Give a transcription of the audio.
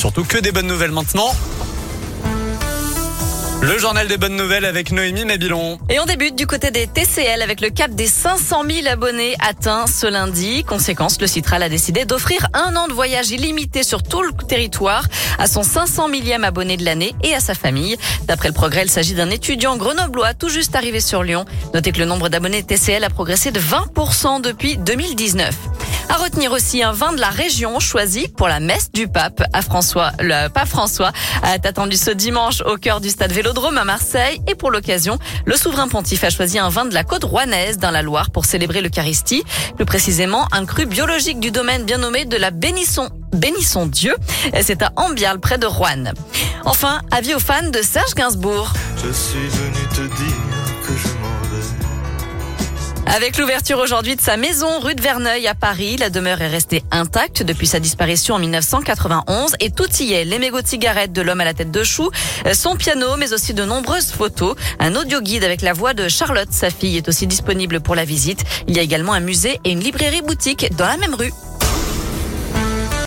surtout que des bonnes nouvelles maintenant. Le journal des bonnes nouvelles avec Noémie Mabilon. Et on débute du côté des TCL avec le cap des 500 000 abonnés atteints ce lundi. Conséquence, le Citral a décidé d'offrir un an de voyage illimité sur tout le territoire à son 500 millième abonné de l'année et à sa famille. D'après le progrès, il s'agit d'un étudiant grenoblois tout juste arrivé sur Lyon. Notez que le nombre d'abonnés TCL a progressé de 20% depuis 2019. À retenir aussi un vin de la région choisi pour la messe du pape à François. Le pape François a attendu ce dimanche au cœur du stade Vélodrome à Marseille et pour l'occasion, le souverain pontife a choisi un vin de la côte rouennaise dans la Loire pour célébrer l'Eucharistie. Plus précisément, un cru biologique du domaine bien nommé de la Bénisson. Bénissons Dieu. C'est à Ambial près de Rouen. Enfin, avis aux fans de Serge Gainsbourg. Avec l'ouverture aujourd'hui de sa maison rue de Verneuil à Paris, la demeure est restée intacte depuis sa disparition en 1991 et tout y est. Les mégots de cigarettes de l'homme à la tête de chou, son piano, mais aussi de nombreuses photos. Un audio guide avec la voix de Charlotte, sa fille, est aussi disponible pour la visite. Il y a également un musée et une librairie boutique dans la même rue.